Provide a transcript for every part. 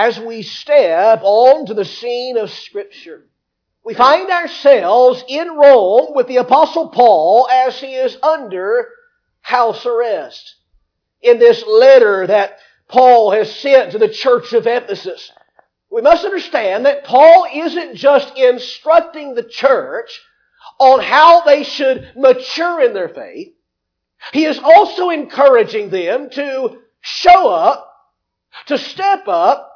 as we step onto the scene of Scripture. We find ourselves in Rome with the Apostle Paul as he is under house arrest. In this letter that Paul has sent to the church of Ephesus, we must understand that Paul isn't just instructing the church on how they should mature in their faith. He is also encouraging them to show up, to step up,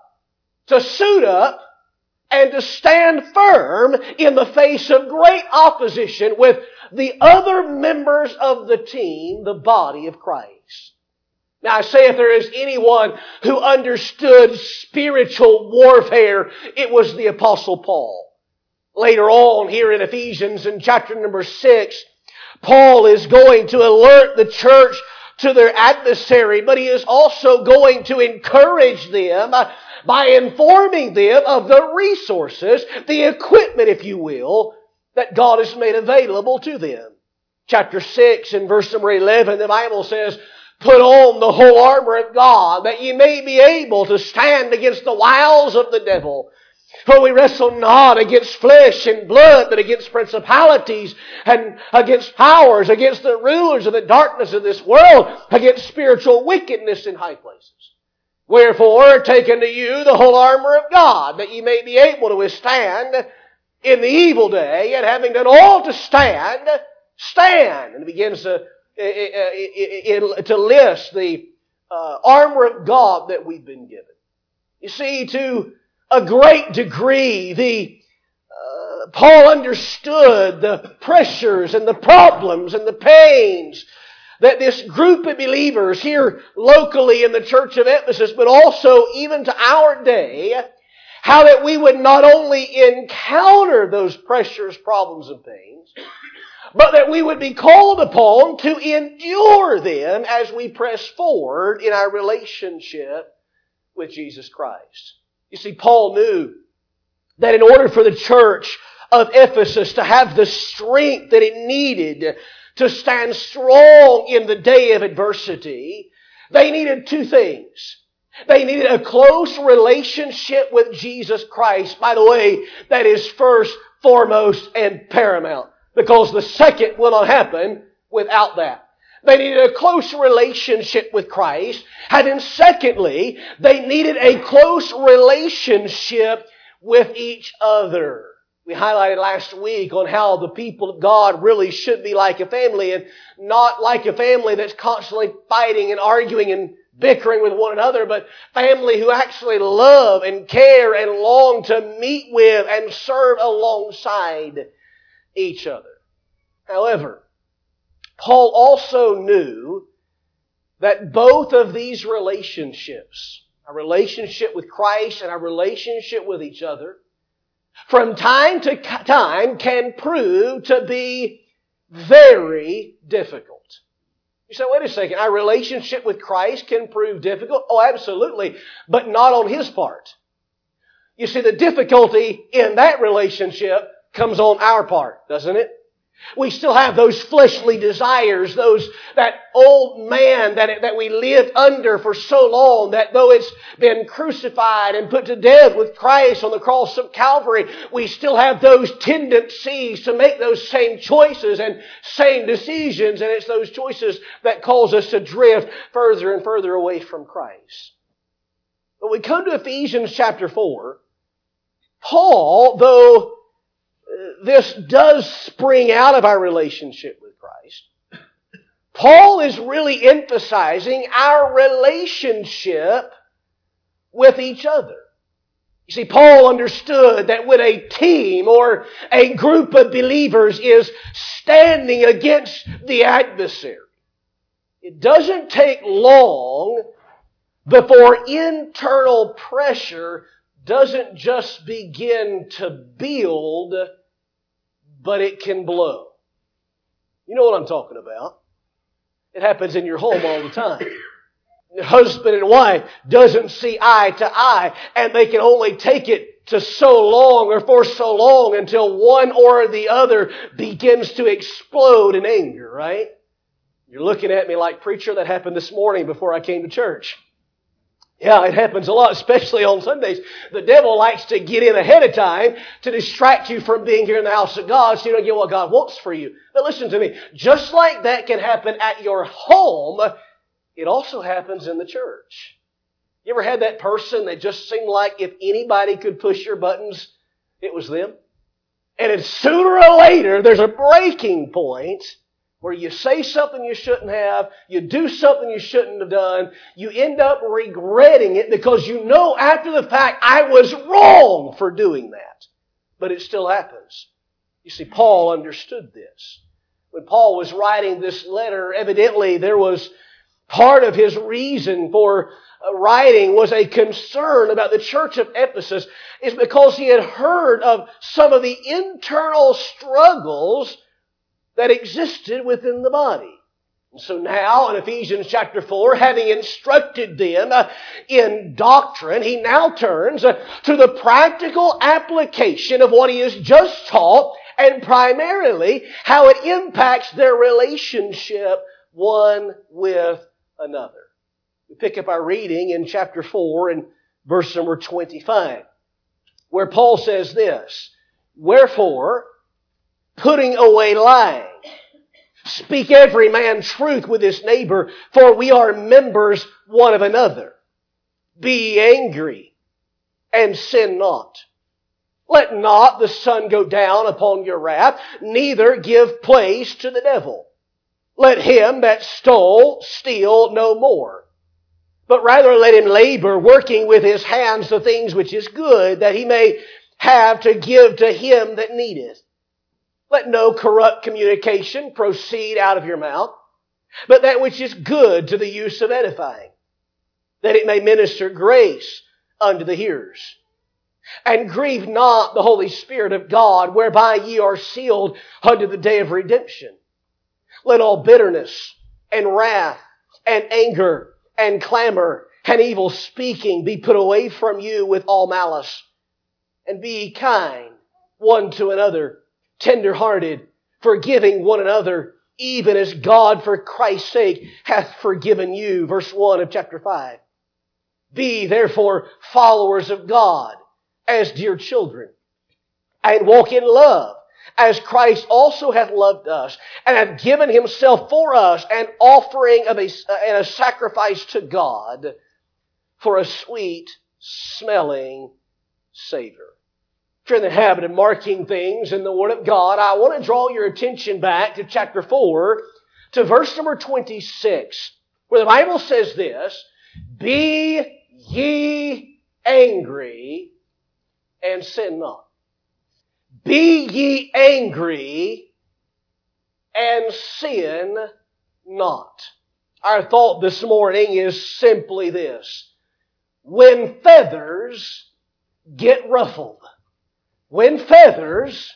to suit up, and to stand firm in the face of great opposition with the other members of the team, the body of Christ. Now I say if there is anyone who understood spiritual warfare, it was the apostle Paul. Later on here in Ephesians in chapter number six, Paul is going to alert the church to their adversary, but he is also going to encourage them by informing them of the resources, the equipment, if you will, that God has made available to them. Chapter 6 and verse number 11, the Bible says, Put on the whole armor of God that ye may be able to stand against the wiles of the devil. For we wrestle not against flesh and blood, but against principalities and against powers, against the rulers of the darkness of this world, against spiritual wickedness in high places. Wherefore, take unto you the whole armor of God, that ye may be able to withstand in the evil day, and having done all to stand, stand. And it begins to, to list the uh, armor of God that we've been given. You see, to a great degree, the uh, Paul understood the pressures and the problems and the pains that this group of believers here locally in the church of Ephesus, but also even to our day, how that we would not only encounter those pressures, problems, and pains, but that we would be called upon to endure them as we press forward in our relationship with Jesus Christ. You see, Paul knew that in order for the church of Ephesus to have the strength that it needed to stand strong in the day of adversity, they needed two things. They needed a close relationship with Jesus Christ. By the way, that is first, foremost, and paramount. Because the second will not happen without that. They needed a close relationship with Christ. And then secondly, they needed a close relationship with each other. We highlighted last week on how the people of God really should be like a family and not like a family that's constantly fighting and arguing and bickering with one another, but family who actually love and care and long to meet with and serve alongside each other. However, Paul also knew that both of these relationships, our relationship with Christ and our relationship with each other, from time to time can prove to be very difficult. You say, wait a second, our relationship with Christ can prove difficult? Oh, absolutely, but not on His part. You see, the difficulty in that relationship comes on our part, doesn't it? We still have those fleshly desires, those, that old man that, that we lived under for so long that though it's been crucified and put to death with Christ on the cross of Calvary, we still have those tendencies to make those same choices and same decisions, and it's those choices that cause us to drift further and further away from Christ. But we come to Ephesians chapter 4, Paul, though this does spring out of our relationship with Christ. Paul is really emphasizing our relationship with each other. You see, Paul understood that when a team or a group of believers is standing against the adversary, it doesn't take long before internal pressure doesn't just begin to build but it can blow. You know what I'm talking about. It happens in your home all the time. husband and wife doesn't see eye to eye, and they can only take it to so long or for so long until one or the other begins to explode in anger, right? You're looking at me like, preacher, that happened this morning before I came to church. Yeah, it happens a lot, especially on Sundays. The devil likes to get in ahead of time to distract you from being here in the house of God so you don't get what God wants for you. But listen to me. Just like that can happen at your home, it also happens in the church. You ever had that person that just seemed like if anybody could push your buttons, it was them? And then sooner or later, there's a breaking point where you say something you shouldn't have, you do something you shouldn't have done, you end up regretting it because you know after the fact, I was wrong for doing that. But it still happens. You see, Paul understood this. When Paul was writing this letter, evidently there was part of his reason for uh, writing was a concern about the church of Ephesus is because he had heard of some of the internal struggles that existed within the body. So now in Ephesians chapter 4, having instructed them uh, in doctrine, he now turns uh, to the practical application of what he has just taught and primarily how it impacts their relationship one with another. We pick up our reading in chapter 4 and verse number 25, where Paul says this, Wherefore, putting away lying. Speak every man truth with his neighbor, for we are members one of another. Be angry and sin not. Let not the sun go down upon your wrath, neither give place to the devil. Let him that stole steal no more, but rather let him labor, working with his hands the things which is good, that he may have to give to him that needeth. Let no corrupt communication proceed out of your mouth, but that which is good to the use of edifying, that it may minister grace unto the hearers. And grieve not the Holy Spirit of God, whereby ye are sealed unto the day of redemption. Let all bitterness and wrath and anger and clamor and evil speaking be put away from you with all malice. And be kind one to another tenderhearted, forgiving one another, even as God for Christ's sake hath forgiven you. Verse 1 of chapter 5. Be therefore followers of God as dear children and walk in love as Christ also hath loved us and hath given himself for us an offering of a, and a sacrifice to God for a sweet smelling savor. If you're in the habit of marking things in the Word of God, I want to draw your attention back to chapter 4 to verse number 26, where the Bible says this, Be ye angry and sin not. Be ye angry and sin not. Our thought this morning is simply this. When feathers get ruffled, when feathers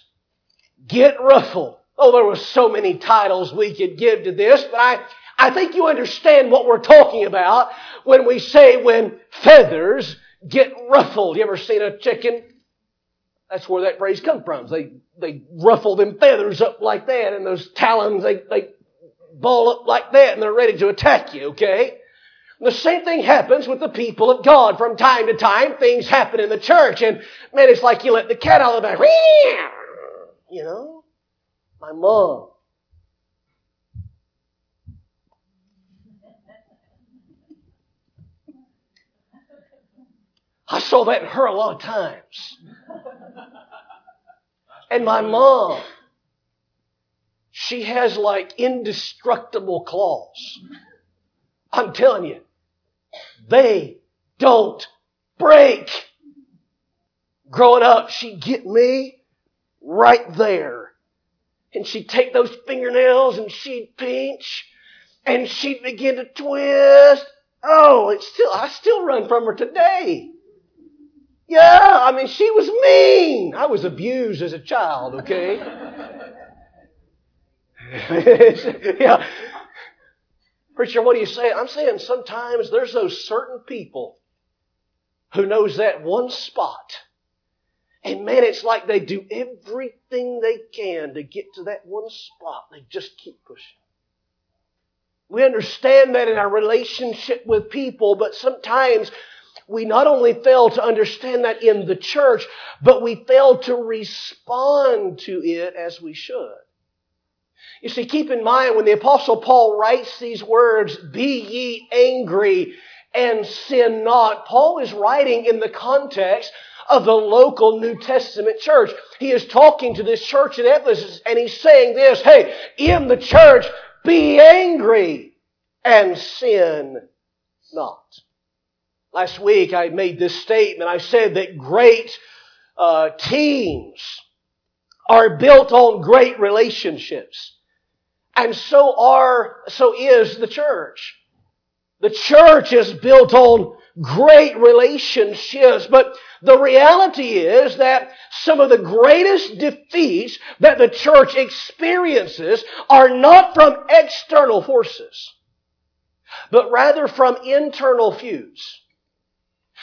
get ruffled. Oh, there were so many titles we could give to this, but I, I think you understand what we're talking about when we say when feathers get ruffled. You ever seen a chicken? That's where that phrase comes from. They, they ruffle them feathers up like that and those talons, they, they ball up like that and they're ready to attack you, okay? The same thing happens with the people of God. From time to time, things happen in the church, and man, it's like you let the cat out of the bag. You know? My mom. I saw that in her a lot of times. And my mom, she has like indestructible claws. I'm telling you, they don't break. Growing up, she'd get me right there. And she'd take those fingernails and she'd pinch and she'd begin to twist. Oh, it's still, I still run from her today. Yeah, I mean, she was mean. I was abused as a child, okay? yeah, Preacher, what are you saying? I'm saying sometimes there's those certain people who knows that one spot. And man, it's like they do everything they can to get to that one spot. They just keep pushing. We understand that in our relationship with people, but sometimes we not only fail to understand that in the church, but we fail to respond to it as we should. You see, keep in mind when the apostle Paul writes these words, be ye angry and sin not, Paul is writing in the context of the local New Testament church. He is talking to this church at Ephesus and he's saying this, hey, in the church, be angry and sin not. Last week I made this statement. I said that great uh, teams are built on great relationships. And so are, so is the church. The church is built on great relationships, but the reality is that some of the greatest defeats that the church experiences are not from external forces, but rather from internal feuds.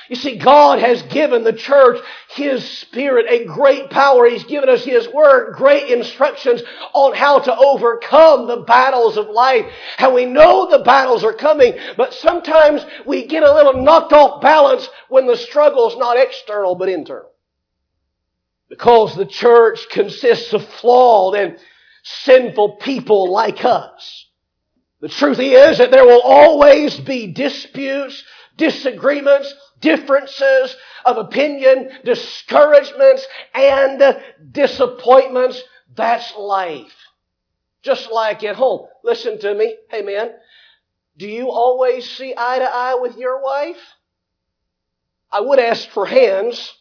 You see, God has given the church His Spirit a great power. He's given us His Word, great instructions on how to overcome the battles of life. And we know the battles are coming, but sometimes we get a little knocked off balance when the struggle is not external but internal. Because the church consists of flawed and sinful people like us. The truth is that there will always be disputes, disagreements, differences of opinion, discouragements, and disappointments. That's life. Just like at home. Listen to me. Hey man, do you always see eye to eye with your wife? I would ask for hands,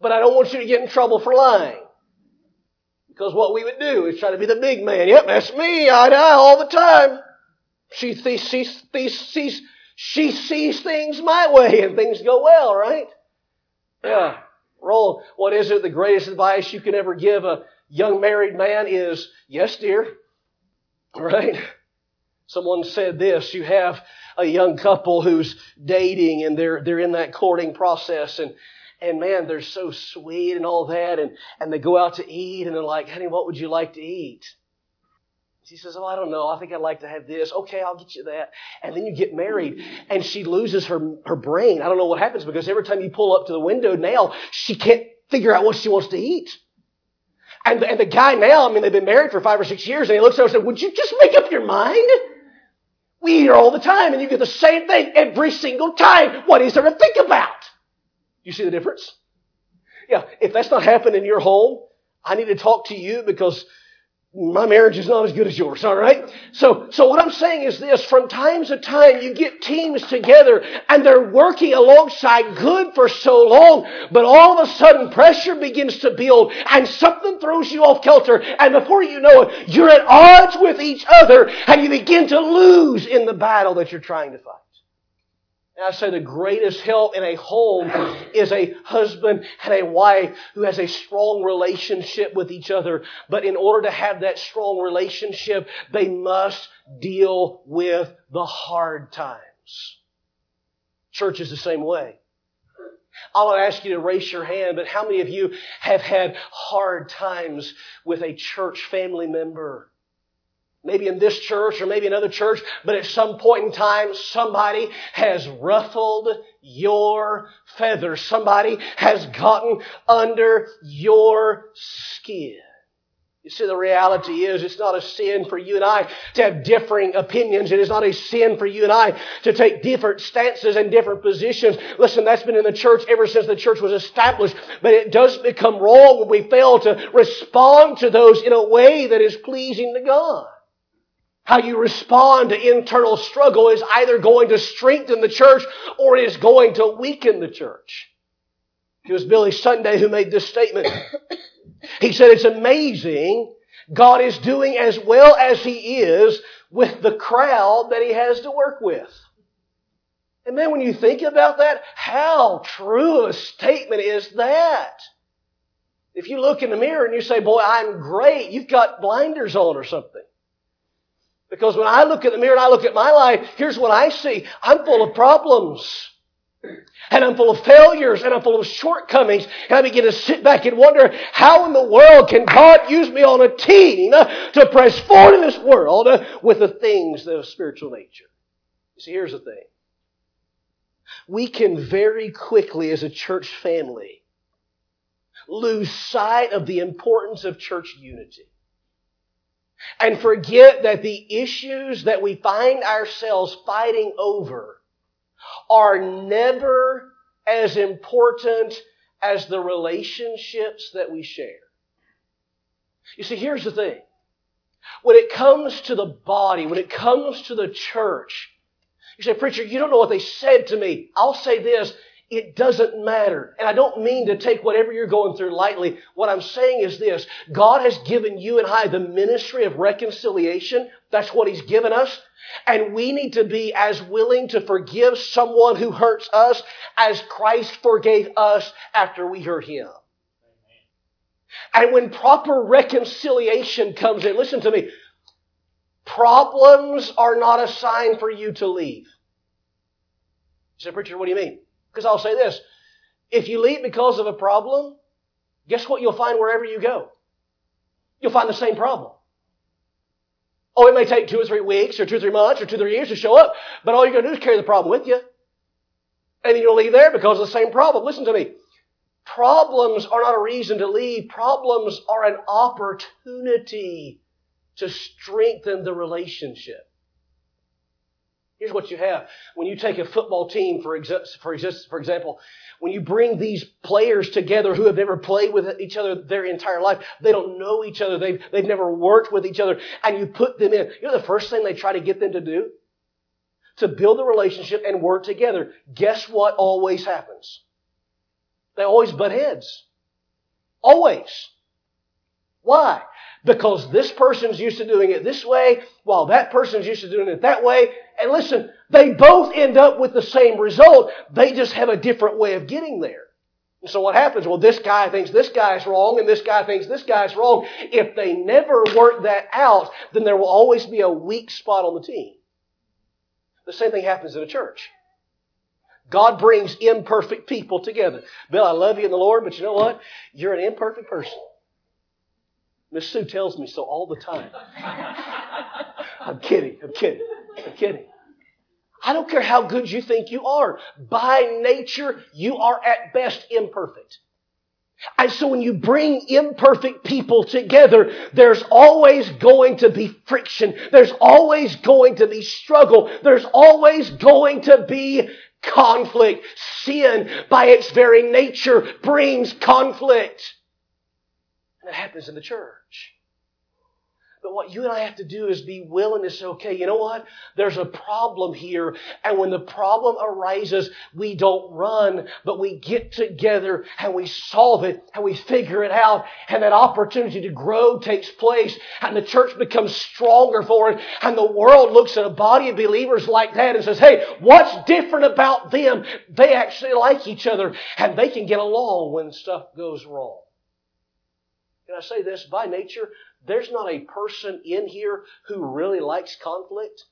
but I don't want you to get in trouble for lying. Because what we would do is try to be the big man. Yep, that's me, eye to eye all the time. She sees, sees, sees, she sees things my way and things go well, right? Yeah. Roll. What is it? The greatest advice you can ever give a young married man is, yes, dear. Right? Someone said this. You have a young couple who's dating and they're, they're in that courting process and, and man, they're so sweet and all that and, and they go out to eat and they're like, honey, what would you like to eat? She says, Oh, I don't know. I think I'd like to have this. Okay, I'll get you that. And then you get married and she loses her, her brain. I don't know what happens because every time you pull up to the window now, she can't figure out what she wants to eat. And the, and the guy now, I mean, they've been married for five or six years and he looks at her and said, Would you just make up your mind? We eat all the time and you get the same thing every single time. What is there to think about? You see the difference? Yeah, if that's not happening in your home, I need to talk to you because my marriage is not as good as yours, all right? So, so what I'm saying is this, from time to time you get teams together and they're working alongside good for so long, but all of a sudden pressure begins to build and something throws you off kilter and before you know it, you're at odds with each other and you begin to lose in the battle that you're trying to fight. And I say the greatest help in a home is a husband and a wife who has a strong relationship with each other. But in order to have that strong relationship, they must deal with the hard times. Church is the same way. I want to ask you to raise your hand, but how many of you have had hard times with a church family member? Maybe in this church or maybe another church, but at some point in time, somebody has ruffled your feathers. Somebody has gotten under your skin. You see, the reality is it's not a sin for you and I to have differing opinions. It is not a sin for you and I to take different stances and different positions. Listen, that's been in the church ever since the church was established. But it does become wrong when we fail to respond to those in a way that is pleasing to God. How you respond to internal struggle is either going to strengthen the church or is going to weaken the church. It was Billy Sunday who made this statement. He said, it's amazing God is doing as well as He is with the crowd that He has to work with. And then when you think about that, how true a statement is that? If you look in the mirror and you say, boy, I'm great, you've got blinders on or something. Because when I look at the mirror and I look at my life, here's what I see. I'm full of problems. And I'm full of failures and I'm full of shortcomings. And I begin to sit back and wonder, how in the world can God use me on a team to press forward in this world with the things of spiritual nature? You see, here's the thing. we can very quickly, as a church family, lose sight of the importance of church unity and forget that the issues that we find ourselves fighting over are never as important as the relationships that we share. You see, here's the thing. When it comes to the body, when it comes to the church, you say, Preacher, you don't know what they said to me. I'll say this. It doesn't matter. And I don't mean to take whatever you're going through lightly. What I'm saying is this. God has given you and I the ministry of reconciliation. That's what He's given us. And we need to be as willing to forgive someone who hurts us as Christ forgave us after we hurt Him. And when proper reconciliation comes in, listen to me, problems are not a sign for you to leave. You say, Preacher, what do you mean? Because I'll say this if you leave because of a problem, guess what you'll find wherever you go? You'll find the same problem. Oh, it may take two or three weeks or two or three months or two or three years to show up, but all you're going to do is carry the problem with you. And you'll leave there because of the same problem. Listen to me. Problems are not a reason to leave. Problems are an opportunity to strengthen the relationship. Here's what you have. When you take a football team, for, for, for example, when you bring these players together who have never played with each other their entire life, they don't know each other, they've, they've never worked with each other, and you put them in, you know the first thing they try to get them to do? To build a relationship and work together. Guess what always happens? They always butt heads. Always. Why? Because this person's used to doing it this way, while that person's used to doing it that way. And listen, they both end up with the same result. They just have a different way of getting there. And so what happens? Well, this guy thinks this guy's wrong and this guy thinks this guy's wrong. If they never work that out, then there will always be a weak spot on the team. The same thing happens in a church. God brings imperfect people together. Bill, I love you in the Lord, but you know what? You're an imperfect person. Miss Sue tells me so all the time. I'm kidding. I'm kidding. I'm kidding. I don't care how good you think you are. By nature, you are at best imperfect. And so when you bring imperfect people together, there's always going to be friction. There's always going to be struggle. There's always going to be conflict. Sin, by its very nature, brings conflict. And that happens in the church. But what you and I have to do is be willing to say, okay, you know what? There's a problem here. And when the problem arises, we don't run, but we get together and we solve it and we figure it out. And that opportunity to grow takes place and the church becomes stronger for it. And the world looks at a body of believers like that and says, hey, what's different about them? They actually like each other and they can get along when stuff goes wrong. Can I say this? By nature, there's not a person in here who really likes conflict.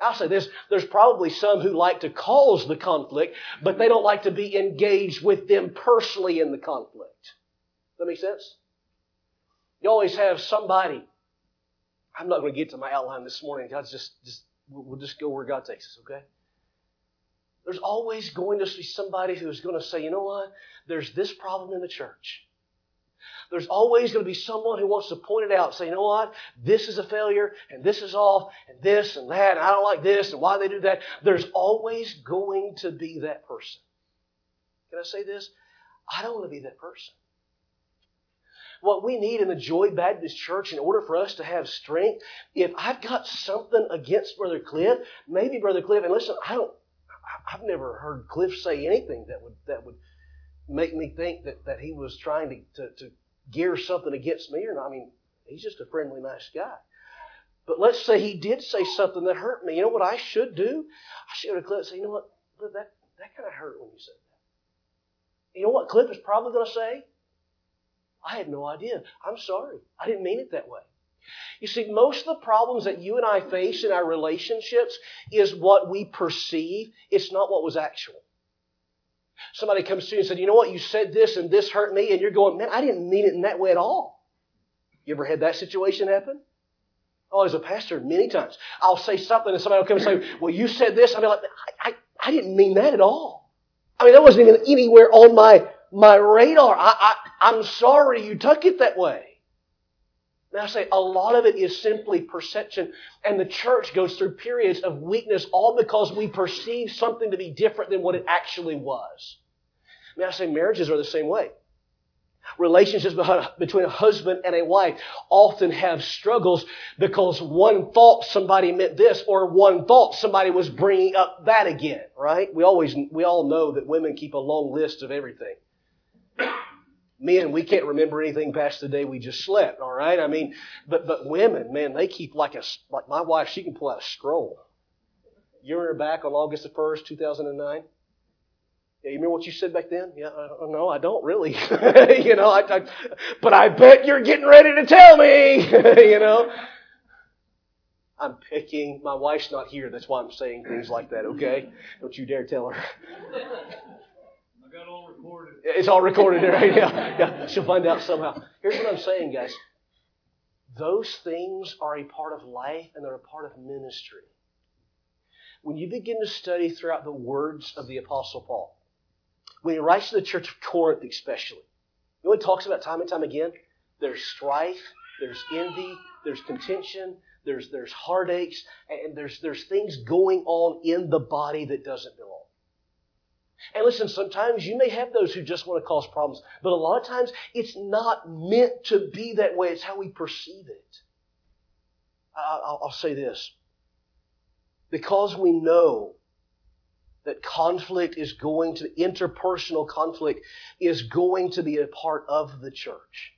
I'll say this, there's probably some who like to cause the conflict, but they don't like to be engaged with them personally in the conflict. Does that make sense? You always have somebody. I'm not going to get to my outline this morning. God's just, just we'll just go where God takes us, okay? There's always going to be somebody who's going to say, you know what? There's this problem in the church. There's always going to be someone who wants to point it out, say, you know what? This is a failure, and this is off, and this and that, and I don't like this, and why they do that. There's always going to be that person. Can I say this? I don't want to be that person. What we need in the Joy Baptist Church in order for us to have strength, if I've got something against Brother Cliff, maybe Brother Cliff, and listen, I don't, I've never heard Cliff say anything that would, that would make me think that, that he was trying to, to, to gear something against me or not. I mean, he's just a friendly, nice guy. But let's say he did say something that hurt me. You know what I should do? I should go to Cliff and say, you know what? That, that kind of hurt when you said that. You know what Cliff is probably going to say? I had no idea. I'm sorry. I didn't mean it that way. You see, most of the problems that you and I face in our relationships is what we perceive. It's not what was actual. Somebody comes to you and said, you know what, you said this and this hurt me, and you're going, man, I didn't mean it in that way at all. You ever had that situation happen? Oh, as a pastor, many times. I'll say something and somebody will come and say, well, you said this. I'll be like, I, I, I didn't mean that at all. I mean, that wasn't even anywhere on my, my radar. I, I, I'm sorry you took it that way. Now I say a lot of it is simply perception. And the church goes through periods of weakness all because we perceive something to be different than what it actually was. May I say marriages are the same way. Relationships between a husband and a wife often have struggles because one thought somebody meant this or one thought somebody was bringing up that again, right? We always, we all know that women keep a long list of everything. Men, we can't remember anything past the day we just slept, all right? I mean, but, but women, man, they keep like a, like my wife, she can pull out a scroll. You were back on August the 1st, 2009? Yeah, you remember what you said back then? Yeah, no, I don't really. you know, I, I, but I bet you're getting ready to tell me. you know, I'm picking. My wife's not here. That's why I'm saying things like that. Okay, don't you dare tell her. I got all recorded. It's all recorded, right? Yeah, yeah. She'll find out somehow. Here's what I'm saying, guys. Those things are a part of life and they're a part of ministry. When you begin to study throughout the words of the Apostle Paul, when he writes to the church of Corinth, especially, you know he talks about time and time again? There's strife, there's envy, there's contention, there's, there's heartaches, and there's, there's things going on in the body that doesn't belong. And listen, sometimes you may have those who just want to cause problems, but a lot of times it's not meant to be that way. It's how we perceive it. I'll, I'll say this. Because we know that conflict is going to, interpersonal conflict is going to be a part of the church.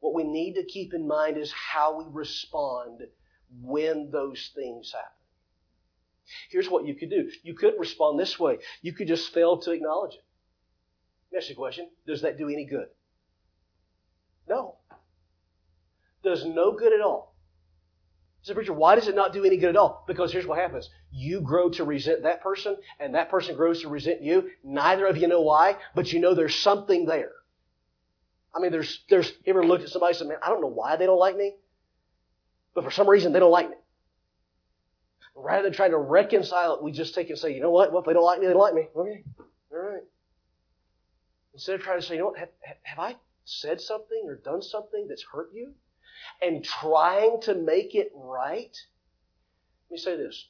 What we need to keep in mind is how we respond when those things happen. Here's what you could do. You could respond this way. You could just fail to acknowledge it. Next the question. Does that do any good? No. Does no good at all. So, preacher, why does it not do any good at all? Because here's what happens. You grow to resent that person, and that person grows to resent you. Neither of you know why, but you know there's something there. I mean, there's, there's, you ever looked at somebody and said, man, I don't know why they don't like me, but for some reason they don't like me. Rather than trying to reconcile it, we just take and say, you know what? Well, if they don't like me, they don't like me. Okay. All right. Instead of trying to say, you know what? Have, have I said something or done something that's hurt you? and trying to make it right? Let me say this.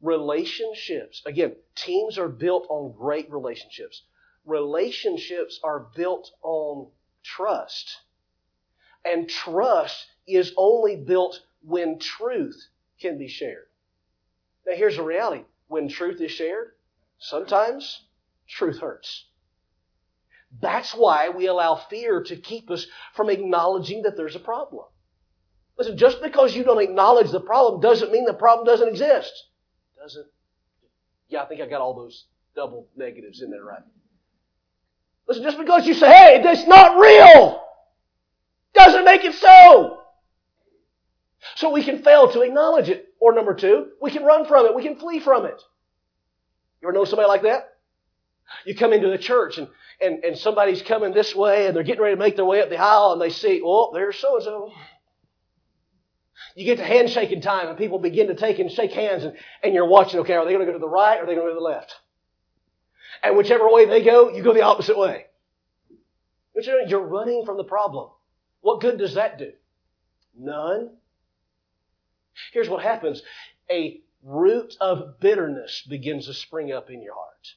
Relationships, again, teams are built on great relationships. Relationships are built on trust. And trust is only built when truth can be shared. Now, here's the reality when truth is shared, sometimes truth hurts. That's why we allow fear to keep us from acknowledging that there's a problem. Listen, just because you don't acknowledge the problem doesn't mean the problem doesn't exist. Doesn't. Yeah, I think I got all those double negatives in there, right? Listen, just because you say, hey, that's not real, doesn't make it so. So we can fail to acknowledge it. Or number two, we can run from it. We can flee from it. You ever know somebody like that? You come into the church and, and, and somebody's coming this way and they're getting ready to make their way up the aisle and they see, oh, there's so and so you get to handshaking time and people begin to take and shake hands and, and you're watching, okay, are they going to go to the right or are they going to go to the left? And whichever way they go, you go the opposite way. You're running from the problem. What good does that do? None. Here's what happens. A root of bitterness begins to spring up in your heart.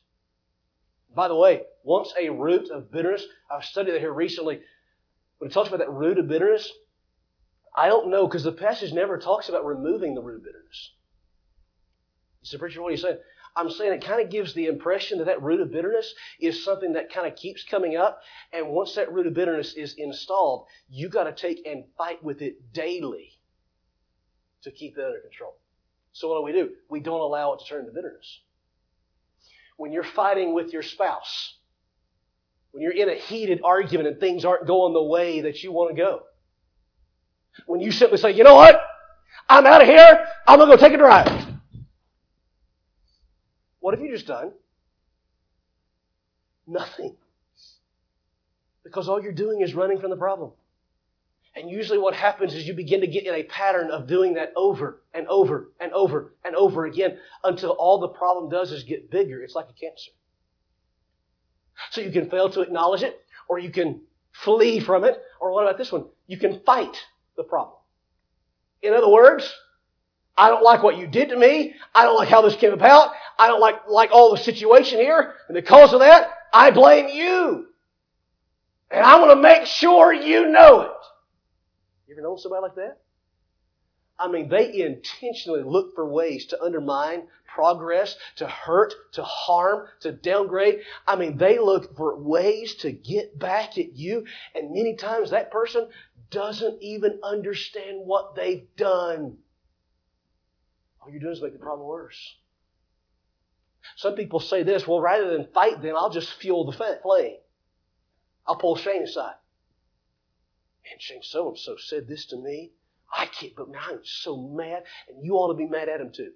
By the way, once a root of bitterness, I've studied that here recently. When it talks about that root of bitterness, I don't know because the passage never talks about removing the root of bitterness. You say, Preacher, what are you saying? I'm saying it kind of gives the impression that that root of bitterness is something that kind of keeps coming up. And once that root of bitterness is installed, you got to take and fight with it daily to keep that under control. So what do we do? We don't allow it to turn to bitterness. When you're fighting with your spouse, when you're in a heated argument and things aren't going the way that you want to go, when you simply say, you know what? I'm out of here. I'm going to go take a drive. What have you just done? Nothing. Because all you're doing is running from the problem. And usually what happens is you begin to get in a pattern of doing that over and over and over and over again until all the problem does is get bigger. It's like a cancer. So you can fail to acknowledge it, or you can flee from it, or what about this one? You can fight the problem. In other words, I don't like what you did to me. I don't like how this came about. I don't like, like all the situation here. And because of that, I blame you. And I'm going to make sure you know it. You ever know somebody like that? I mean, they intentionally look for ways to undermine progress, to hurt, to harm, to downgrade. I mean, they look for ways to get back at you. And many times that person doesn't even understand what they've done. All you're doing is make the problem worse. Some people say this, well, rather than fight them, I'll just fuel the flame. I'll pull Shane aside. Man, Shane, so and so said this to me. I can't, but man, I'm so mad, and you ought to be mad at him too.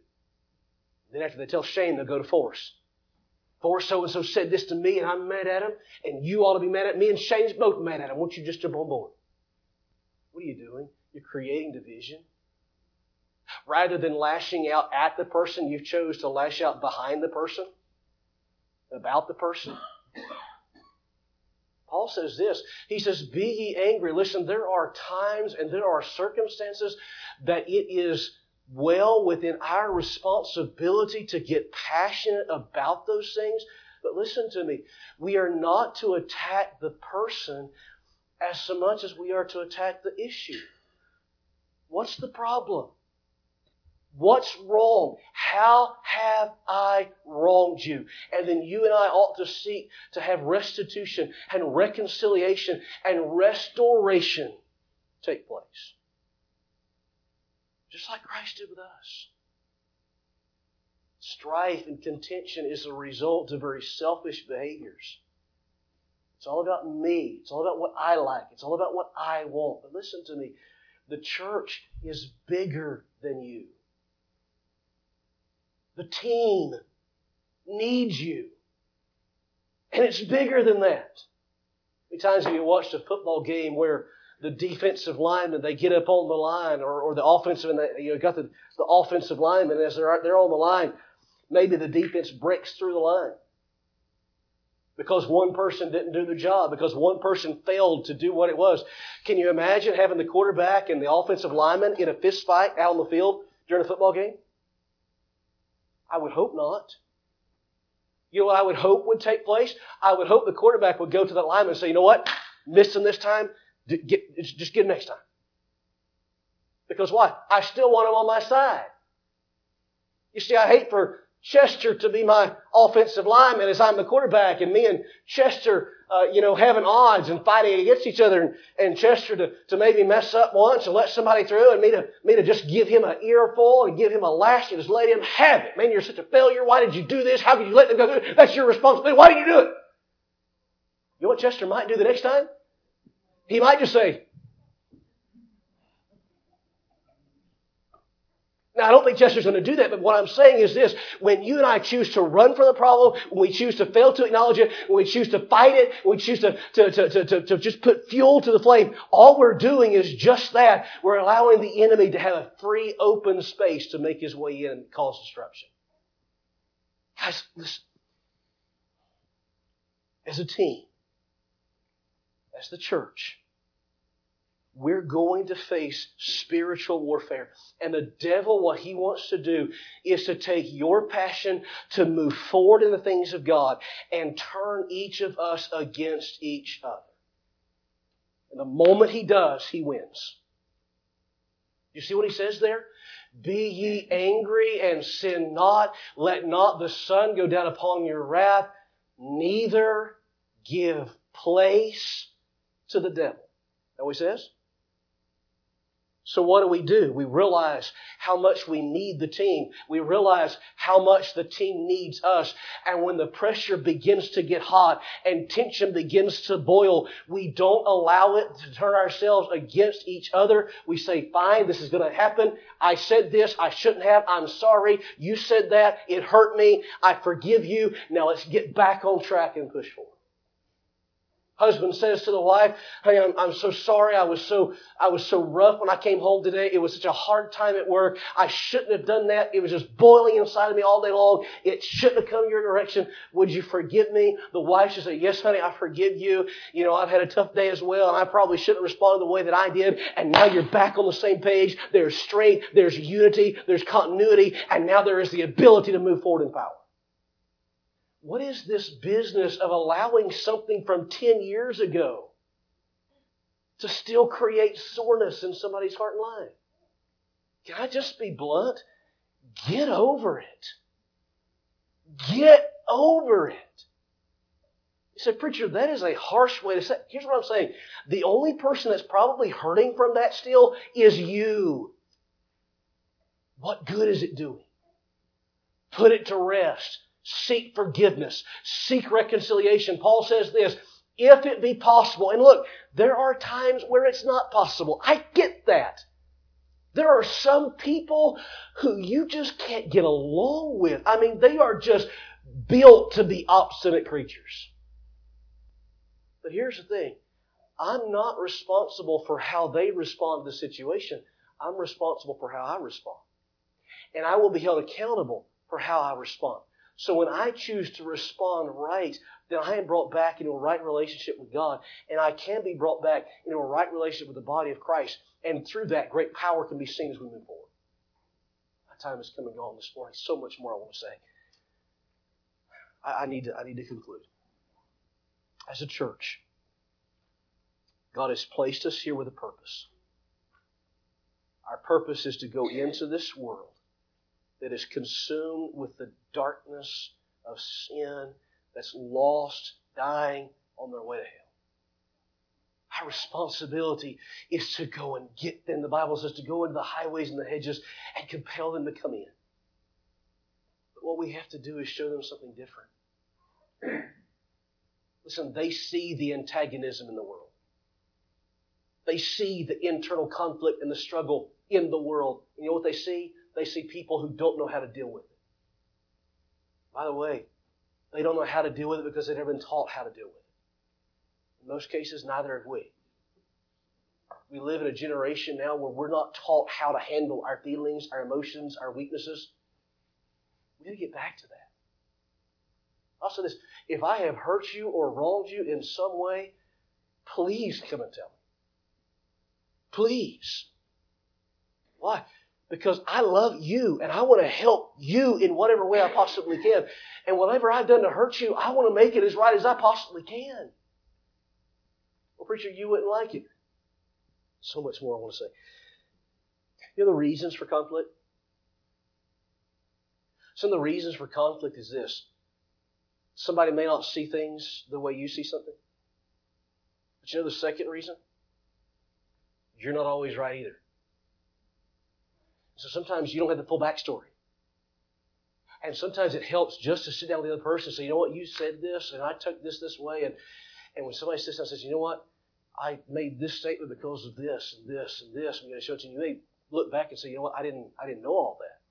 Then after they tell Shane, they'll go to Forrest. Forrest so and so said this to me, and I'm mad at him, and you ought to be mad at me, and Shane's both mad at him. Won't you just jump on board? What are you doing? You're creating division. Rather than lashing out at the person, you chose to lash out behind the person, about the person. Paul says this. He says, Be ye angry. Listen, there are times and there are circumstances that it is well within our responsibility to get passionate about those things. But listen to me. We are not to attack the person as so much as we are to attack the issue. What's the problem? What's wrong? How have I wronged you? And then you and I ought to seek to have restitution and reconciliation and restoration take place. Just like Christ did with us. Strife and contention is a result of very selfish behaviors. It's all about me. It's all about what I like. It's all about what I want. But listen to me. The church is bigger than you. The team needs you. And it's bigger than that. Many times have you watched a football game where the defensive linemen they get up on the line, or, or the offensive and they, you know got the, the offensive linemen as they're they're on the line, maybe the defense breaks through the line because one person didn't do the job, because one person failed to do what it was. Can you imagine having the quarterback and the offensive lineman in a fist fight out on the field during a football game? I would hope not. You know what I would hope would take place? I would hope the quarterback would go to the lineman and say, you know what? Him this time. Get, just get him next time. Because why? I still want him on my side. You see, I hate for Chester to be my offensive lineman as I'm the quarterback, and me and Chester, uh, you know, having odds and fighting against each other, and, and Chester to, to maybe mess up once and let somebody through, and me to me to just give him an earful and give him a lash and just let him have it. Man, you're such a failure. Why did you do this? How could you let them go through? That's your responsibility. Why did you do it? You know what Chester might do the next time? He might just say, Now, I don't think Chester's going to do that, but what I'm saying is this. When you and I choose to run from the problem, when we choose to fail to acknowledge it, when we choose to fight it, when we choose to, to, to, to, to just put fuel to the flame, all we're doing is just that. We're allowing the enemy to have a free, open space to make his way in and cause destruction. Guys, listen. As a team, as the church, we're going to face spiritual warfare. And the devil, what he wants to do is to take your passion to move forward in the things of God and turn each of us against each other. And the moment he does, he wins. You see what he says there? Be ye angry and sin not. Let not the sun go down upon your wrath. Neither give place to the devil. That what he says? So what do we do? We realize how much we need the team. We realize how much the team needs us. And when the pressure begins to get hot and tension begins to boil, we don't allow it to turn ourselves against each other. We say, fine, this is going to happen. I said this. I shouldn't have. I'm sorry. You said that. It hurt me. I forgive you. Now let's get back on track and push forward. Husband says to the wife, "Hey, I'm, I'm so sorry. I was so I was so rough when I came home today. It was such a hard time at work. I shouldn't have done that. It was just boiling inside of me all day long. It shouldn't have come your direction. Would you forgive me?" The wife should say, "Yes, honey, I forgive you. You know, I've had a tough day as well, and I probably shouldn't have responded the way that I did. And now you're back on the same page. There's strength, there's unity, there's continuity, and now there is the ability to move forward in power." What is this business of allowing something from 10 years ago to still create soreness in somebody's heart and life? Can I just be blunt? Get over it. Get over it. You said, Preacher, that is a harsh way to say it. Here's what I'm saying. The only person that's probably hurting from that still is you. What good is it doing? Put it to rest. Seek forgiveness. Seek reconciliation. Paul says this, if it be possible. And look, there are times where it's not possible. I get that. There are some people who you just can't get along with. I mean, they are just built to be obstinate creatures. But here's the thing. I'm not responsible for how they respond to the situation. I'm responsible for how I respond. And I will be held accountable for how I respond. So when I choose to respond right, then I am brought back into a right relationship with God, and I can be brought back into a right relationship with the body of Christ. And through that, great power can be seen as we move forward. My time is coming on this morning. So much more I want to say. I, I need to I need to conclude. As a church, God has placed us here with a purpose. Our purpose is to go into this world that is consumed with the darkness of sin, that's lost, dying on their way to hell. Our responsibility is to go and get them. The Bible says to go into the highways and the hedges and compel them to come in. But what we have to do is show them something different. Listen, they see the antagonism in the world. They see the internal conflict and the struggle in the world. You know what they see? They see people who don't know how to deal with it. By the way, they don't know how to deal with it because they've never been taught how to deal with it. In most cases, neither have we. We live in a generation now where we're not taught how to handle our feelings, our emotions, our weaknesses. We need to get back to that. Also, this if I have hurt you or wronged you in some way, please come and tell me. Please. Why? Because I love you and I want to help you in whatever way I possibly can. And whatever I've done to hurt you, I want to make it as right as I possibly can. Well, preacher, you wouldn't like it. So much more I want to say. You know the reasons for conflict? Some of the reasons for conflict is this. Somebody may not see things the way you see something. But you know the second reason? You're not always right either. So sometimes you don't have the full backstory. And sometimes it helps just to sit down with the other person and say, you know what, you said this, and I took this this way. And, and when somebody sits down and says, you know what, I made this statement because of this and this and this, going to show it to you. You may look back and say, you know what, I didn't, I didn't know all that.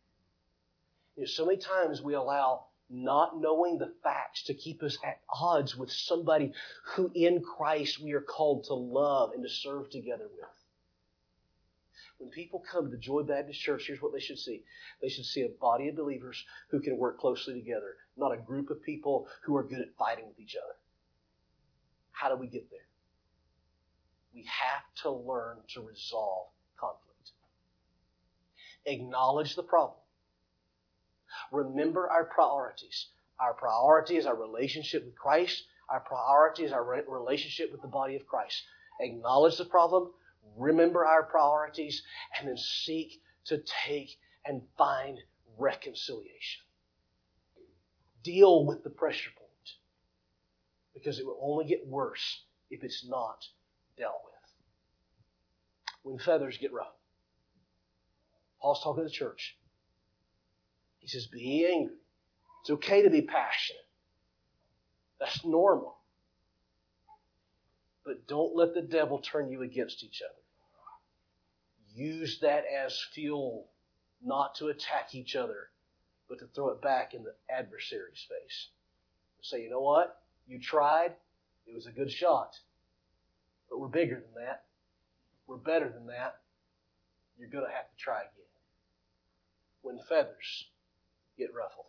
You know, so many times we allow not knowing the facts to keep us at odds with somebody who in Christ we are called to love and to serve together with. When people come to Joy Baptist Church, here's what they should see. They should see a body of believers who can work closely together, not a group of people who are good at fighting with each other. How do we get there? We have to learn to resolve conflict. Acknowledge the problem. Remember our priorities. Our priority is our relationship with Christ. Our priority is our relationship with the body of Christ. Acknowledge the problem, remember our priorities, and then seek to take and find reconciliation. Deal with the pressure point because it will only get worse if it's not dealt with. When feathers get rough, Paul's talking to the church. He says, Be angry. It's okay to be passionate. That's normal. But don't let the devil turn you against each other use that as fuel not to attack each other, but to throw it back in the adversary's face. Say, you know what? You tried. It was a good shot. But we're bigger than that. We're better than that. You're going to have to try again. When feathers get ruffled.